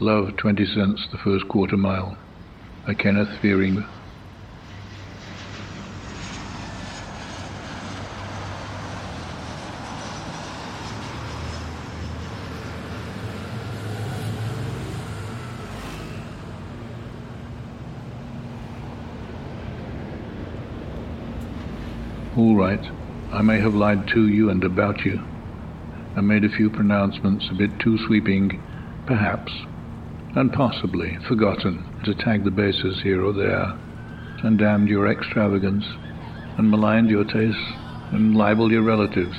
Love 20 cents the first quarter mile. By Kenneth Fearing. All right, I may have lied to you and about you. I made a few pronouncements a bit too sweeping, perhaps, and possibly forgotten to tag the bases here or there, and damned your extravagance, and maligned your tastes, and libeled your relatives,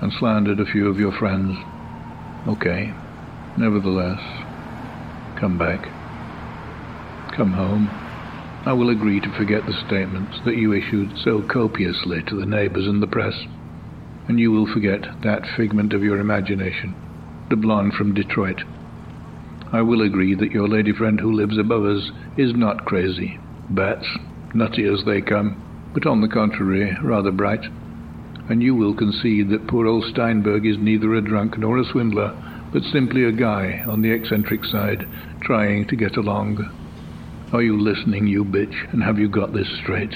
and slandered a few of your friends. Okay, nevertheless, come back. Come home. I will agree to forget the statements that you issued so copiously to the neighbors and the press and you will forget that figment of your imagination, the blonde from Detroit. I will agree that your lady friend who lives above us is not crazy. Bats, nutty as they come, but on the contrary, rather bright. And you will concede that poor old Steinberg is neither a drunk nor a swindler, but simply a guy on the eccentric side, trying to get along. Are you listening, you bitch, and have you got this straight?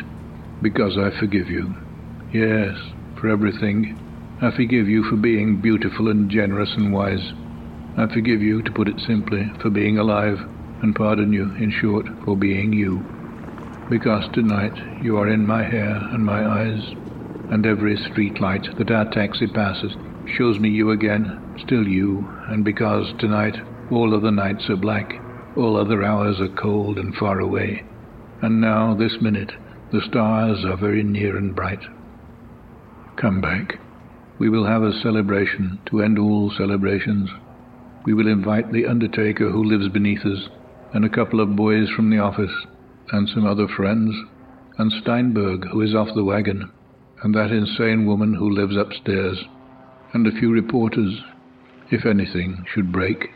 Because I forgive you. Yes, for everything. I forgive you for being beautiful and generous and wise. I forgive you, to put it simply, for being alive, and pardon you, in short, for being you. Because tonight you are in my hair and my eyes, and every street light that our taxi passes shows me you again, still you, and because tonight all other nights are black, all other hours are cold and far away, and now, this minute, the stars are very near and bright. Come back. We will have a celebration to end all celebrations. We will invite the undertaker who lives beneath us, and a couple of boys from the office, and some other friends, and Steinberg, who is off the wagon, and that insane woman who lives upstairs, and a few reporters, if anything should break.